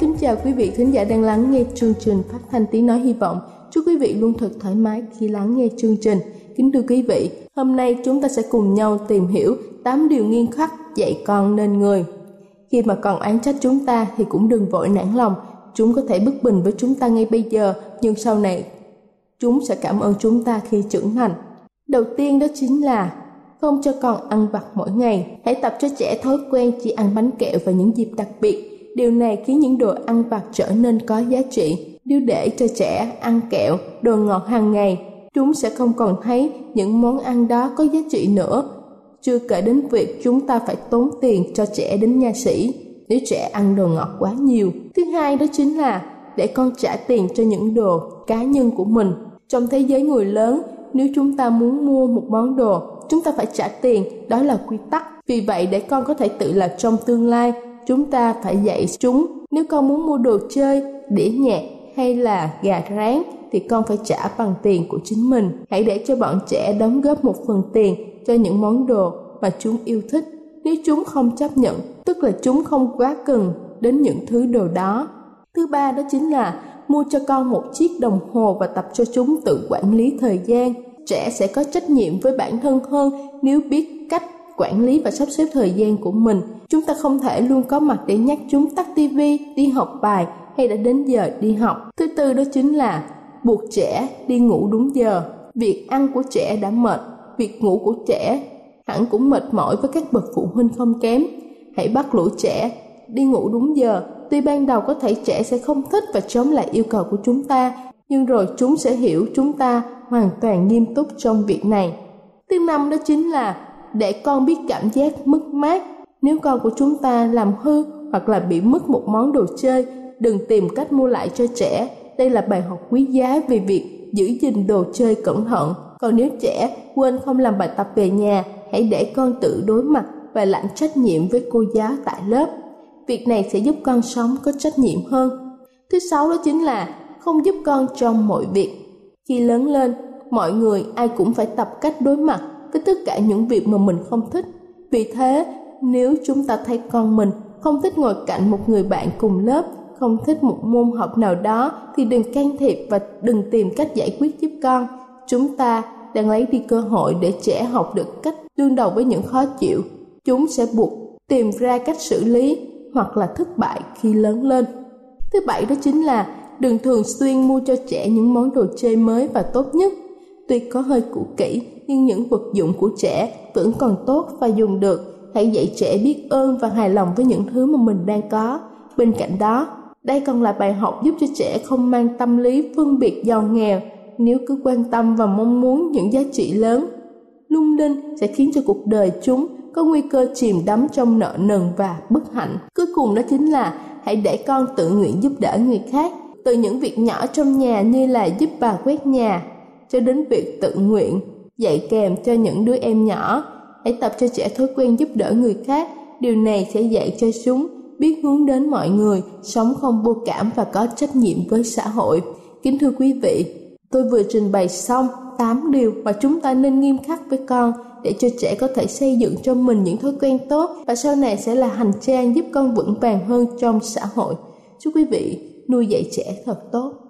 Kính chào quý vị khán giả đang lắng nghe chương trình phát thanh tiếng nói hy vọng. Chúc quý vị luôn thật thoải mái khi lắng nghe chương trình. Kính thưa quý vị, hôm nay chúng ta sẽ cùng nhau tìm hiểu 8 điều nghiêm khắc dạy con nên người. Khi mà còn án trách chúng ta thì cũng đừng vội nản lòng. Chúng có thể bất bình với chúng ta ngay bây giờ, nhưng sau này chúng sẽ cảm ơn chúng ta khi trưởng thành. Đầu tiên đó chính là không cho con ăn vặt mỗi ngày. Hãy tập cho trẻ thói quen chỉ ăn bánh kẹo vào những dịp đặc biệt. Điều này khiến những đồ ăn vặt trở nên có giá trị. Nếu để cho trẻ ăn kẹo, đồ ngọt hàng ngày, chúng sẽ không còn thấy những món ăn đó có giá trị nữa. Chưa kể đến việc chúng ta phải tốn tiền cho trẻ đến nha sĩ nếu trẻ ăn đồ ngọt quá nhiều. Thứ hai đó chính là để con trả tiền cho những đồ cá nhân của mình. Trong thế giới người lớn, nếu chúng ta muốn mua một món đồ, chúng ta phải trả tiền, đó là quy tắc. Vì vậy để con có thể tự lập trong tương lai, chúng ta phải dạy chúng. Nếu con muốn mua đồ chơi, đĩa nhạc hay là gà rán thì con phải trả bằng tiền của chính mình. Hãy để cho bọn trẻ đóng góp một phần tiền cho những món đồ mà chúng yêu thích. Nếu chúng không chấp nhận, tức là chúng không quá cần đến những thứ đồ đó. Thứ ba đó chính là mua cho con một chiếc đồng hồ và tập cho chúng tự quản lý thời gian. Trẻ sẽ có trách nhiệm với bản thân hơn nếu biết cách quản lý và sắp xếp thời gian của mình. Chúng ta không thể luôn có mặt để nhắc chúng tắt tivi, đi học bài hay đã đến giờ đi học. Thứ tư đó chính là buộc trẻ đi ngủ đúng giờ. Việc ăn của trẻ đã mệt, việc ngủ của trẻ hẳn cũng mệt mỏi với các bậc phụ huynh không kém. Hãy bắt lũ trẻ đi ngủ đúng giờ. Tuy ban đầu có thể trẻ sẽ không thích và chống lại yêu cầu của chúng ta, nhưng rồi chúng sẽ hiểu chúng ta hoàn toàn nghiêm túc trong việc này. Thứ năm đó chính là để con biết cảm giác mất mát. Nếu con của chúng ta làm hư hoặc là bị mất một món đồ chơi, đừng tìm cách mua lại cho trẻ. Đây là bài học quý giá về việc giữ gìn đồ chơi cẩn thận. Còn nếu trẻ quên không làm bài tập về nhà, hãy để con tự đối mặt và lãnh trách nhiệm với cô giáo tại lớp. Việc này sẽ giúp con sống có trách nhiệm hơn. Thứ sáu đó chính là không giúp con trong mọi việc. Khi lớn lên, mọi người ai cũng phải tập cách đối mặt với tất cả những việc mà mình không thích. Vì thế, nếu chúng ta thấy con mình không thích ngồi cạnh một người bạn cùng lớp, không thích một môn học nào đó thì đừng can thiệp và đừng tìm cách giải quyết giúp con. Chúng ta đang lấy đi cơ hội để trẻ học được cách đương đầu với những khó chịu. Chúng sẽ buộc tìm ra cách xử lý hoặc là thất bại khi lớn lên. Thứ bảy đó chính là đừng thường xuyên mua cho trẻ những món đồ chơi mới và tốt nhất. Tuy có hơi cũ kỹ, nhưng những vật dụng của trẻ vẫn còn tốt và dùng được. Hãy dạy trẻ biết ơn và hài lòng với những thứ mà mình đang có. Bên cạnh đó, đây còn là bài học giúp cho trẻ không mang tâm lý phân biệt giàu nghèo nếu cứ quan tâm và mong muốn những giá trị lớn. Lung linh sẽ khiến cho cuộc đời chúng có nguy cơ chìm đắm trong nợ nần và bất hạnh. Cuối cùng đó chính là hãy để con tự nguyện giúp đỡ người khác. Từ những việc nhỏ trong nhà như là giúp bà quét nhà, cho đến việc tự nguyện dạy kèm cho những đứa em nhỏ. Hãy tập cho trẻ thói quen giúp đỡ người khác. Điều này sẽ dạy cho chúng biết hướng đến mọi người, sống không vô cảm và có trách nhiệm với xã hội. Kính thưa quý vị, tôi vừa trình bày xong 8 điều mà chúng ta nên nghiêm khắc với con để cho trẻ có thể xây dựng cho mình những thói quen tốt và sau này sẽ là hành trang giúp con vững vàng hơn trong xã hội. Chúc quý vị nuôi dạy trẻ thật tốt.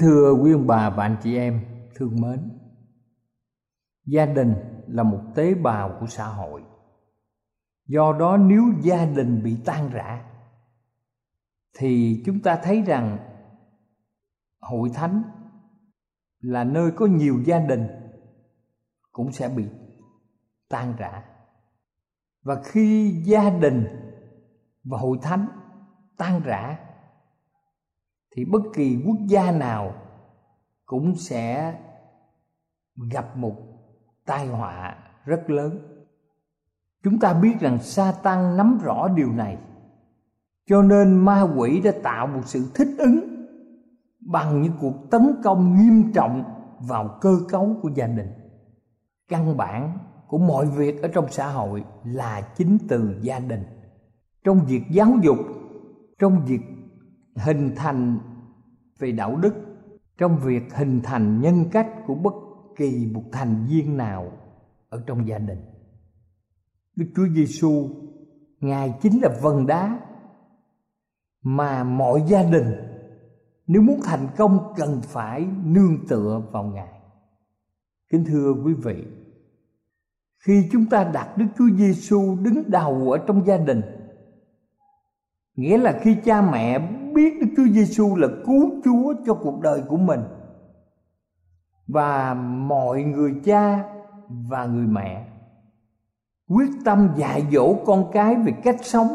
Thưa quý ông bà và anh chị em, thương mến, Gia đình là một tế bào của xã hội. Do đó nếu gia đình bị tan rã, Thì chúng ta thấy rằng Hội thánh là nơi có nhiều gia đình Cũng sẽ bị tan rã. Và khi gia đình và hội thánh tan rã thì bất kỳ quốc gia nào cũng sẽ gặp một tai họa rất lớn. Chúng ta biết rằng sa tăng nắm rõ điều này, cho nên ma quỷ đã tạo một sự thích ứng bằng những cuộc tấn công nghiêm trọng vào cơ cấu của gia đình. Căn bản của mọi việc ở trong xã hội là chính từ gia đình. Trong việc giáo dục, trong việc hình thành về đạo đức trong việc hình thành nhân cách của bất kỳ một thành viên nào ở trong gia đình. Đức Chúa Giêsu Ngài chính là vần đá mà mọi gia đình nếu muốn thành công cần phải nương tựa vào Ngài. Kính thưa quý vị, khi chúng ta đặt Đức Chúa Giêsu đứng đầu ở trong gia đình, nghĩa là khi cha mẹ biết Đức Chúa Giêsu là cứu Chúa cho cuộc đời của mình và mọi người cha và người mẹ quyết tâm dạy dỗ con cái về cách sống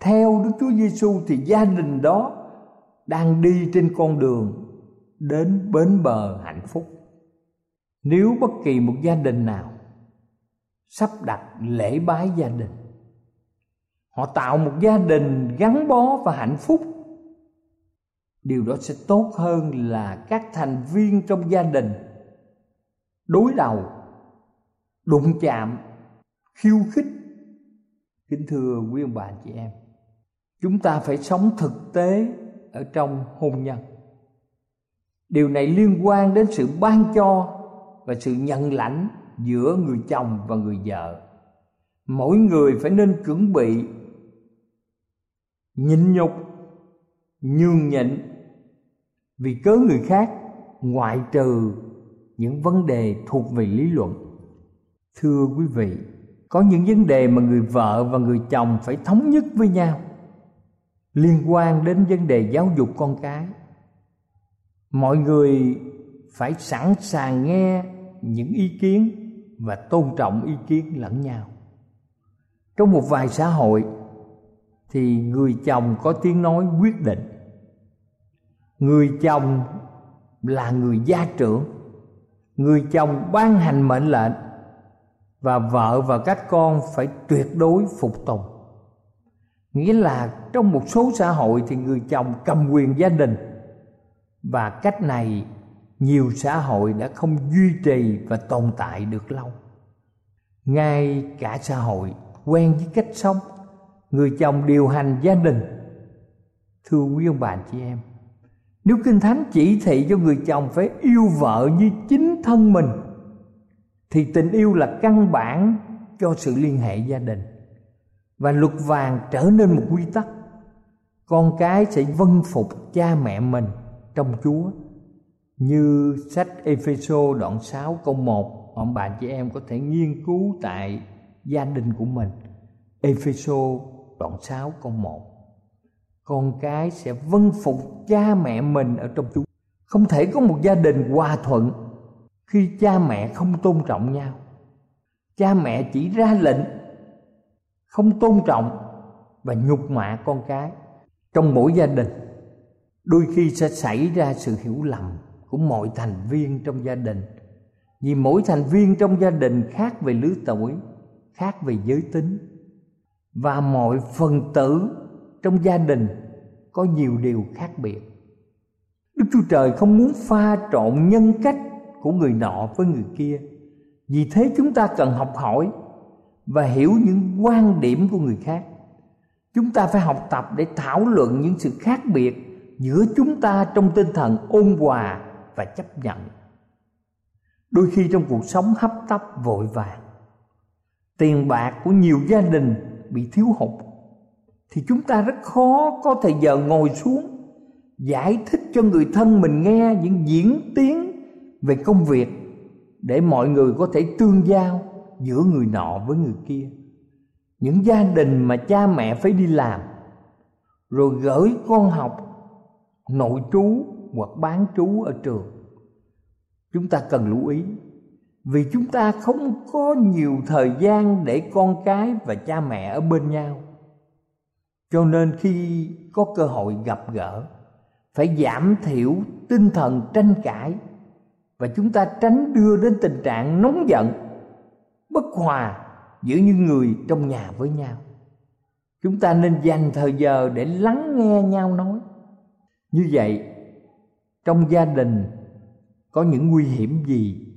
theo Đức Chúa Giêsu thì gia đình đó đang đi trên con đường đến bến bờ hạnh phúc. Nếu bất kỳ một gia đình nào sắp đặt lễ bái gia đình họ tạo một gia đình gắn bó và hạnh phúc. Điều đó sẽ tốt hơn là các thành viên trong gia đình đối đầu, đụng chạm, khiêu khích. Kính thưa quý ông bà anh chị em, chúng ta phải sống thực tế ở trong hôn nhân. Điều này liên quan đến sự ban cho và sự nhận lãnh giữa người chồng và người vợ. Mỗi người phải nên chuẩn bị nhịn nhục, nhường nhịn. Vì cớ người khác ngoại trừ những vấn đề thuộc về lý luận. Thưa quý vị, có những vấn đề mà người vợ và người chồng phải thống nhất với nhau liên quan đến vấn đề giáo dục con cái. Mọi người phải sẵn sàng nghe những ý kiến và tôn trọng ý kiến lẫn nhau. Trong một vài xã hội thì người chồng có tiếng nói quyết định. Người chồng là người gia trưởng. Người chồng ban hành mệnh lệnh và vợ và các con phải tuyệt đối phục tùng. Nghĩa là trong một số xã hội thì người chồng cầm quyền gia đình. Và cách này nhiều xã hội đã không duy trì và tồn tại được lâu. Ngay cả xã hội quen với cách sống người chồng điều hành gia đình. Thưa quý ông bà chị em, nếu kinh thánh chỉ thị cho người chồng phải yêu vợ như chính thân mình, thì tình yêu là căn bản cho sự liên hệ gia đình. Và luật vàng trở nên một quy tắc. Con cái sẽ vâng phục cha mẹ mình trong Chúa. Như sách Epheso đoạn 6 câu 1 ông bà chị em có thể nghiên cứu tại gia đình của mình. Epheso đoạn 6 câu 1 Con cái sẽ vâng phục cha mẹ mình ở trong Chúa. Không thể có một gia đình hòa thuận Khi cha mẹ không tôn trọng nhau. Cha mẹ chỉ ra lệnh, Không tôn trọng Và nhục mạ con cái Trong mỗi gia đình. Đôi khi sẽ xảy ra sự hiểu lầm Của mọi thành viên trong gia đình. Vì mỗi thành viên trong gia đình khác về lứa tuổi, Khác về giới tính và mọi phần tử trong gia đình có nhiều điều khác biệt. Đức chúa trời không muốn pha trộn nhân cách của người nọ với người kia. Vì thế chúng ta cần học hỏi và hiểu những quan điểm của người khác. Chúng ta phải học tập để thảo luận những sự khác biệt giữa chúng ta trong tinh thần ôn hòa và chấp nhận. Đôi khi trong cuộc sống hấp tấp vội vàng, tiền bạc của nhiều gia đình bị thiếu hụt, thì chúng ta rất khó có thời giờ ngồi xuống giải thích cho người thân mình nghe những diễn tiến về công việc để mọi người có thể tương giao giữa người nọ với người kia. Những gia đình mà cha mẹ phải đi làm, rồi gửi con học, nội trú hoặc bán trú ở trường, chúng ta cần lưu ý vì chúng ta không có nhiều thời gian để con cái và cha mẹ ở bên nhau. Cho nên khi có cơ hội gặp gỡ, phải giảm thiểu tinh thần tranh cãi và chúng ta tránh đưa đến tình trạng nóng giận, bất hòa giữa những người trong nhà với nhau. Chúng ta nên dành thời giờ để lắng nghe nhau nói. Như vậy, trong gia đình có những nguy hiểm gì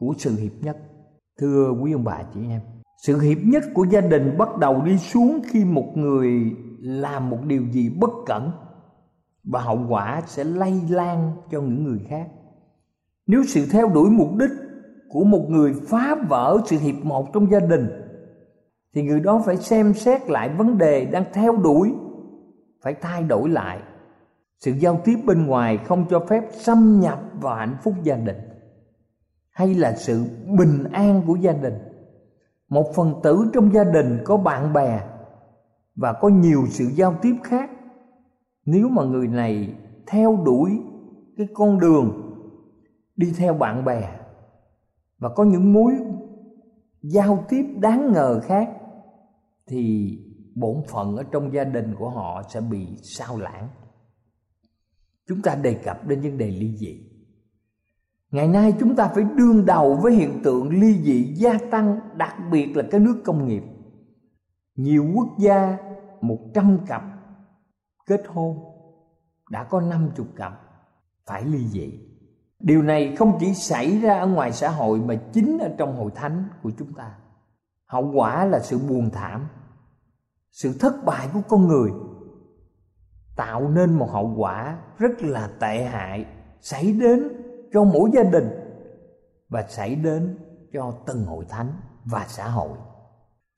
của sự hiệp nhất. Thưa quý ông bà chị em, sự hiệp nhất của gia đình bắt đầu đi xuống khi một người làm một điều gì bất cẩn và hậu quả sẽ lây lan cho những người khác. Nếu sự theo đuổi mục đích của một người phá vỡ sự hiệp một trong gia đình, thì người đó phải xem xét lại vấn đề đang theo đuổi, phải thay đổi lại. Sự giao tiếp bên ngoài không cho phép xâm nhập vào hạnh phúc gia đình hay là sự bình an của gia đình. Một phần tử trong gia đình có bạn bè và có nhiều sự giao tiếp khác. Nếu mà người này theo đuổi cái con đường đi theo bạn bè và có những mối giao tiếp đáng ngờ khác, thì bổn phận ở trong gia đình của họ sẽ bị sao lãng. Chúng ta đề cập đến vấn đề ly dị ngày nay chúng ta phải đương đầu với hiện tượng ly dị gia tăng, đặc biệt là các nước công nghiệp. Nhiều quốc gia một trăm cặp kết hôn, đã có năm chục cặp phải ly dị. Điều này không chỉ xảy ra ở ngoài xã hội mà chính ở trong hội thánh của chúng ta. Hậu quả là sự buồn thảm, sự thất bại của con người, tạo nên một hậu quả rất là tệ hại xảy đến cho mỗi gia đình và xảy đến cho từng hội thánh và xã hội.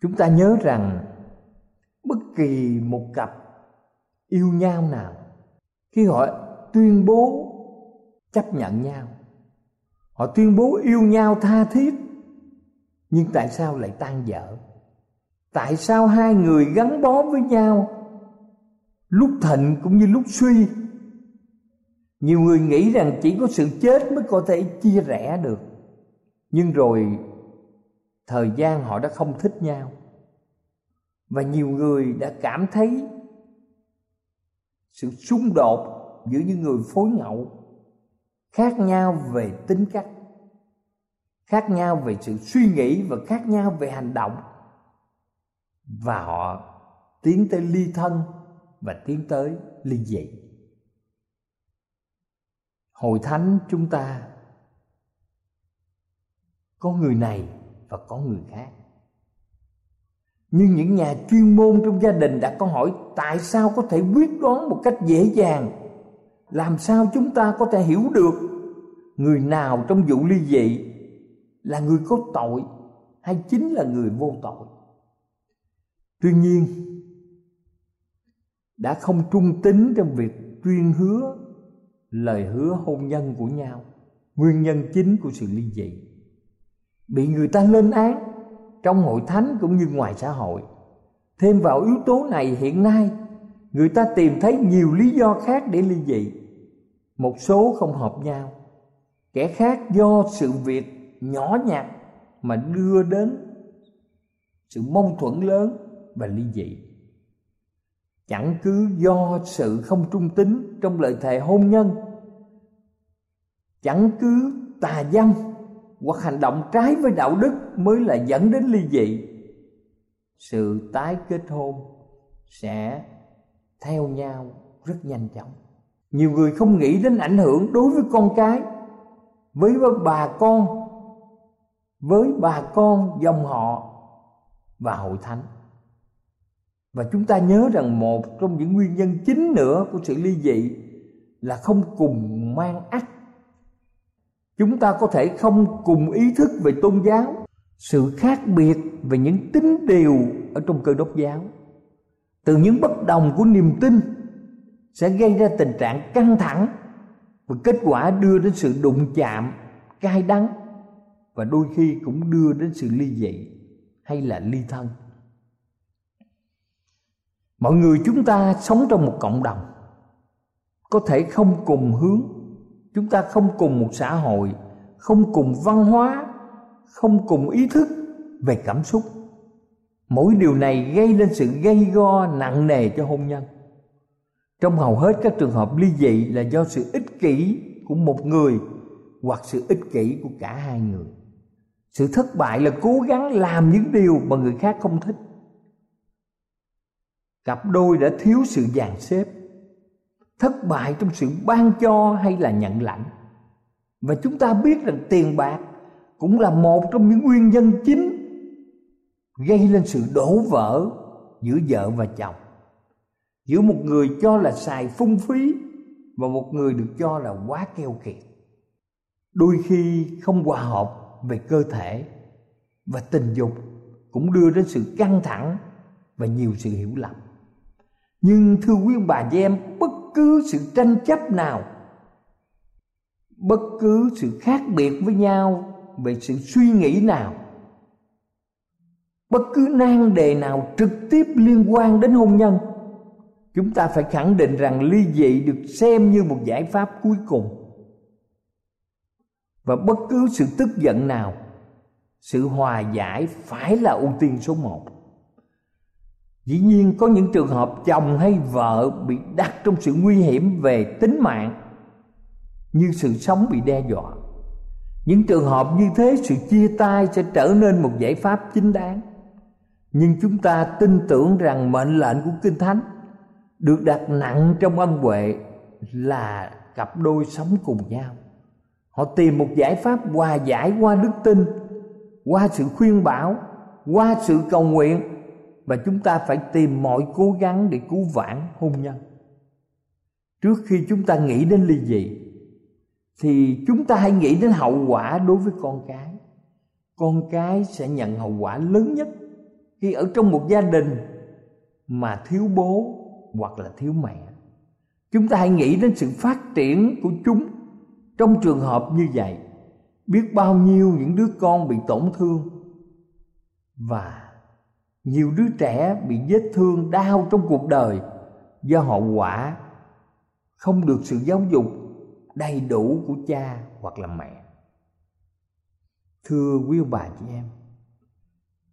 Chúng ta nhớ rằng bất kỳ một cặp yêu nhau nào, khi họ tuyên bố chấp nhận nhau, họ tuyên bố yêu nhau tha thiết, nhưng tại sao lại tan vỡ? Tại sao hai người gắn bó với nhau lúc thịnh cũng như lúc suy? Nhiều người nghĩ rằng chỉ có sự chết mới có thể chia rẽ được. Nhưng rồi, thời gian họ đã không thích nhau. Và nhiều người đã cảm thấy sự xung đột giữa những người phối ngẫu khác nhau về tính cách, khác nhau về sự suy nghĩ và khác nhau về hành động. Và họ tiến tới ly thân và tiến tới ly dị hội thánh chúng ta. Có người này và có người khác. Nhưng những nhà chuyên môn trong gia đình đã câu hỏi, tại sao có thể quyết đoán một cách dễ dàng? Làm sao chúng ta có thể hiểu được người nào trong vụ ly dị là người có tội hay chính là người vô tội? Tuy nhiên, đã không trung tín trong việc tuyên hứa lời hứa hôn nhân của nhau. Nguyên nhân chính của sự ly dị. Bị người ta lên án trong hội thánh cũng như ngoài xã hội. Thêm vào yếu tố này, hiện nay, người ta tìm thấy nhiều lý do khác để ly dị. Một số không hợp nhau. Kẻ khác do sự việc nhỏ nhặt mà đưa đến sự mâu thuẫn lớn và ly dị chẳng cứ do sự không trung tín trong lời thề hôn nhân. Chẳng cứ tà dâm hoặc hành động trái với đạo đức mới là dẫn đến ly dị. Sự tái kết hôn sẽ theo nhau rất nhanh chóng. Nhiều người không nghĩ đến ảnh hưởng đối với con cái, với bà con, với bà con dòng họ và hội thánh và chúng ta nhớ rằng một trong những nguyên nhân chính nữa của sự ly dị là không cùng mang ách chúng ta có thể không cùng ý thức về tôn giáo, sự khác biệt về những tính điều ở trong cơ đốc giáo. Từ những bất đồng của niềm tin sẽ gây ra tình trạng căng thẳng và kết quả đưa đến sự đụng chạm, cay đắng và đôi khi cũng đưa đến sự ly dị hay là ly thân mọi người chúng ta sống trong một cộng đồng. Có thể không cùng hướng, chúng ta không cùng một xã hội, không cùng văn hóa, không cùng ý thức về cảm xúc. Mỗi điều này gây lên sự gây go nặng nề cho hôn nhân. Trong hầu hết các trường hợp ly dị là do sự ích kỷ của một người hoặc sự ích kỷ của cả hai người. Sự thất bại là cố gắng làm những điều mà người khác không thích cặp đôi đã thiếu sự dàn xếp, thất bại trong sự ban cho hay là nhận lãnh. Và chúng ta biết rằng tiền bạc cũng là một trong những nguyên nhân chính gây lên sự đổ vỡ giữa vợ và chồng. Giữa một người cho là xài phung phí và một người được cho là quá keo kiệt. Đôi khi không hòa hợp về cơ thể và tình dục cũng đưa đến sự căng thẳng và nhiều sự hiểu lầm nhưng thưa quý bà chị em, bất cứ sự tranh chấp nào, bất cứ sự khác biệt với nhau về sự suy nghĩ nào, bất cứ nan đề nào trực tiếp liên quan đến hôn nhân, chúng ta phải khẳng định rằng ly dị được xem như một giải pháp cuối cùng. Và bất cứ sự tức giận nào, sự hòa giải phải là ưu tiên số một dĩ nhiên có những trường hợp chồng hay vợ bị đặt trong sự nguy hiểm về tính mạng, như sự sống bị đe dọa. Những trường hợp như thế, sự chia tay sẽ trở nên một giải pháp chính đáng. Nhưng chúng ta tin tưởng rằng mệnh lệnh của kinh thánh được đặt nặng trong ân huệ là cặp đôi sống cùng nhau. Họ tìm một giải pháp hòa giải qua đức tin, qua sự khuyên bảo, qua sự cầu nguyện và chúng ta phải tìm mọi cố gắng để cứu vãn hôn nhân. Trước khi chúng ta nghĩ đến ly dị, thì chúng ta hãy nghĩ đến hậu quả đối với con cái. Con cái sẽ nhận hậu quả lớn nhất khi ở trong một gia đình mà thiếu bố hoặc là thiếu mẹ. Chúng ta hãy nghĩ đến sự phát triển của chúng trong trường hợp như vậy. Biết bao nhiêu những đứa con bị tổn thương và nhiều đứa trẻ bị vết thương, đau trong cuộc đời do hậu quả không được sự giáo dục đầy đủ của cha hoặc là mẹ. Thưa quý ông bà chị em,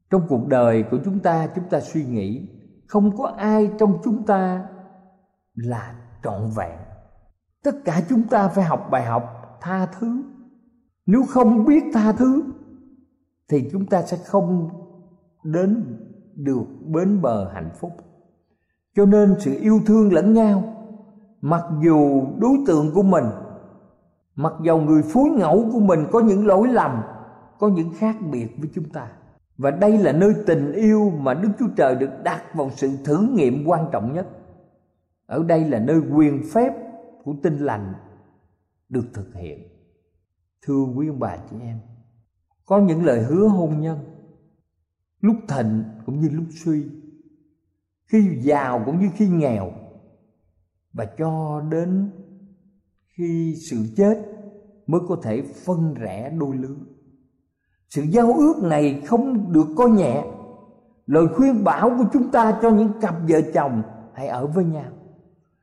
trong cuộc đời của chúng ta chúng ta suy nghĩ không có ai trong chúng ta là trọn vẹn. Tất cả chúng ta phải học bài học tha thứ. Nếu không biết tha thứ, thì chúng ta sẽ không đến được bến bờ hạnh phúc. Cho nên sự yêu thương lẫn nhau, mặc dù đối tượng của mình, mặc dầu người phối ngẫu của mình có những lỗi lầm, có những khác biệt với chúng ta. Và đây là nơi tình yêu mà đức chúa trời được đặt vào sự thử nghiệm quan trọng nhất. Ở đây là nơi quyền phép của tinh lành được thực hiện. Thưa quý ông bà chị em, có những lời hứa hôn nhân lúc thịnh cũng như lúc suy, khi giàu cũng như khi nghèo, và cho đến khi sự chết mới có thể phân rẽ đôi lứa. Sự giao ước này không được coi nhẹ. Lời khuyên bảo của chúng ta cho những cặp vợ chồng hãy ở với nhau.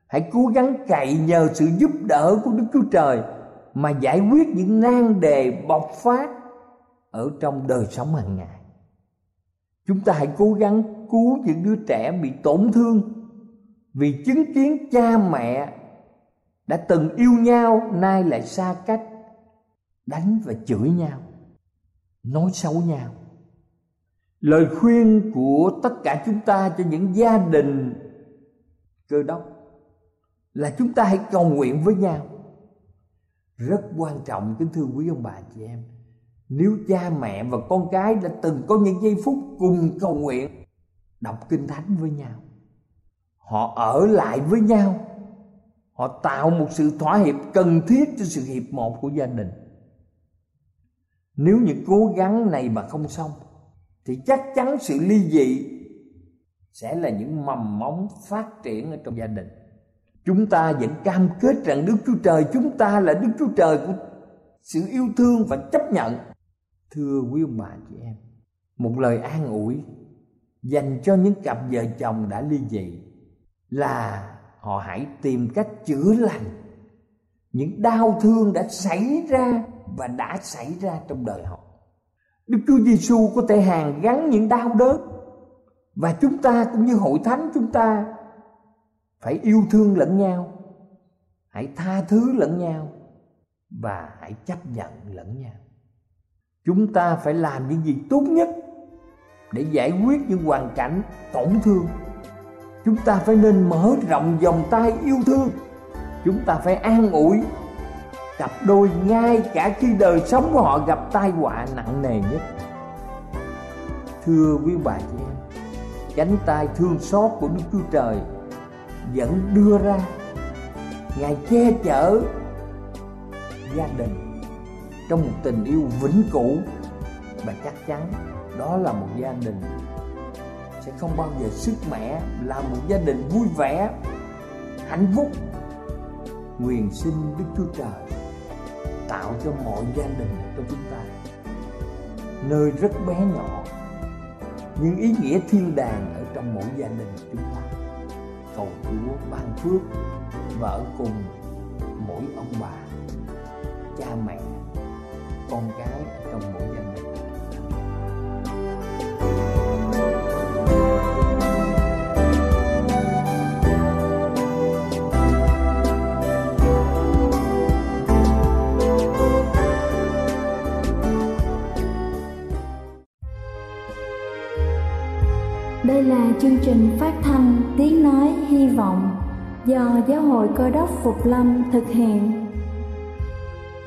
Hãy cố gắng cậy nhờ sự giúp đỡ của đức chúa trời mà giải quyết những nan đề bộc phát ở trong đời sống hàng ngày chúng ta hãy cố gắng cứu những đứa trẻ bị tổn thương. Vì chứng kiến cha mẹ đã từng yêu nhau, nay lại xa cách, đánh và chửi nhau, nói xấu nhau. Lời khuyên của tất cả chúng ta cho những gia đình cơ đốc là chúng ta hãy cầu nguyện với nhau. Rất quan trọng, kính thưa quý ông bà, chị em nếu cha mẹ và con cái đã từng có những giây phút cùng cầu nguyện, đọc kinh thánh với nhau, họ ở lại với nhau, họ tạo một sự thỏa hiệp cần thiết cho sự hiệp một của gia đình. Nếu những cố gắng này mà không xong, thì chắc chắn sự ly dị sẽ là những mầm móng phát triển ở trong gia đình. Chúng ta vẫn cam kết rằng đức chúa trời, chúng ta là đức chúa trời của sự yêu thương và chấp nhận thưa quý ông bà chị em, một lời an ủi dành cho những cặp vợ chồng đã ly dị là họ hãy tìm cách chữa lành những đau thương đã xảy ra và đã xảy ra trong đời họ. Đức Chúa Giêsu có thể hàn gắn những đau đớn và chúng ta cũng như hội thánh chúng ta phải yêu thương lẫn nhau, hãy tha thứ lẫn nhau và hãy chấp nhận lẫn nhau chúng ta phải làm những gì tốt nhất để giải quyết những hoàn cảnh tổn thương. Chúng ta phải nên mở rộng vòng tay yêu thương. Chúng ta phải an ủi, cặp đôi ngay cả khi đời sống của họ gặp tai họa nặng nề nhất. Thưa quý bà chị em, cánh tay thương xót của đức chúa trời vẫn đưa ra. Ngài che chở gia đình trong một tình yêu vĩnh cửu. Và chắc chắn đó là một gia đình sẽ không bao giờ sức mẻ là một gia đình vui vẻ, hạnh phúc. Nguyện xin đức chúa trời tạo cho mọi gia đình của chúng ta nơi rất bé nhỏ nhưng ý nghĩa thiên đàng ở trong mỗi gia đình chúng ta. Cầu chúa ban phước và ở cùng mỗi ông bà, cha mẹ con cái trong mỗi gia đình Đây là chương trình phát thanh Tiếng Nói Hy Vọng do Giáo hội Cơ đốc Phục Lâm thực hiện.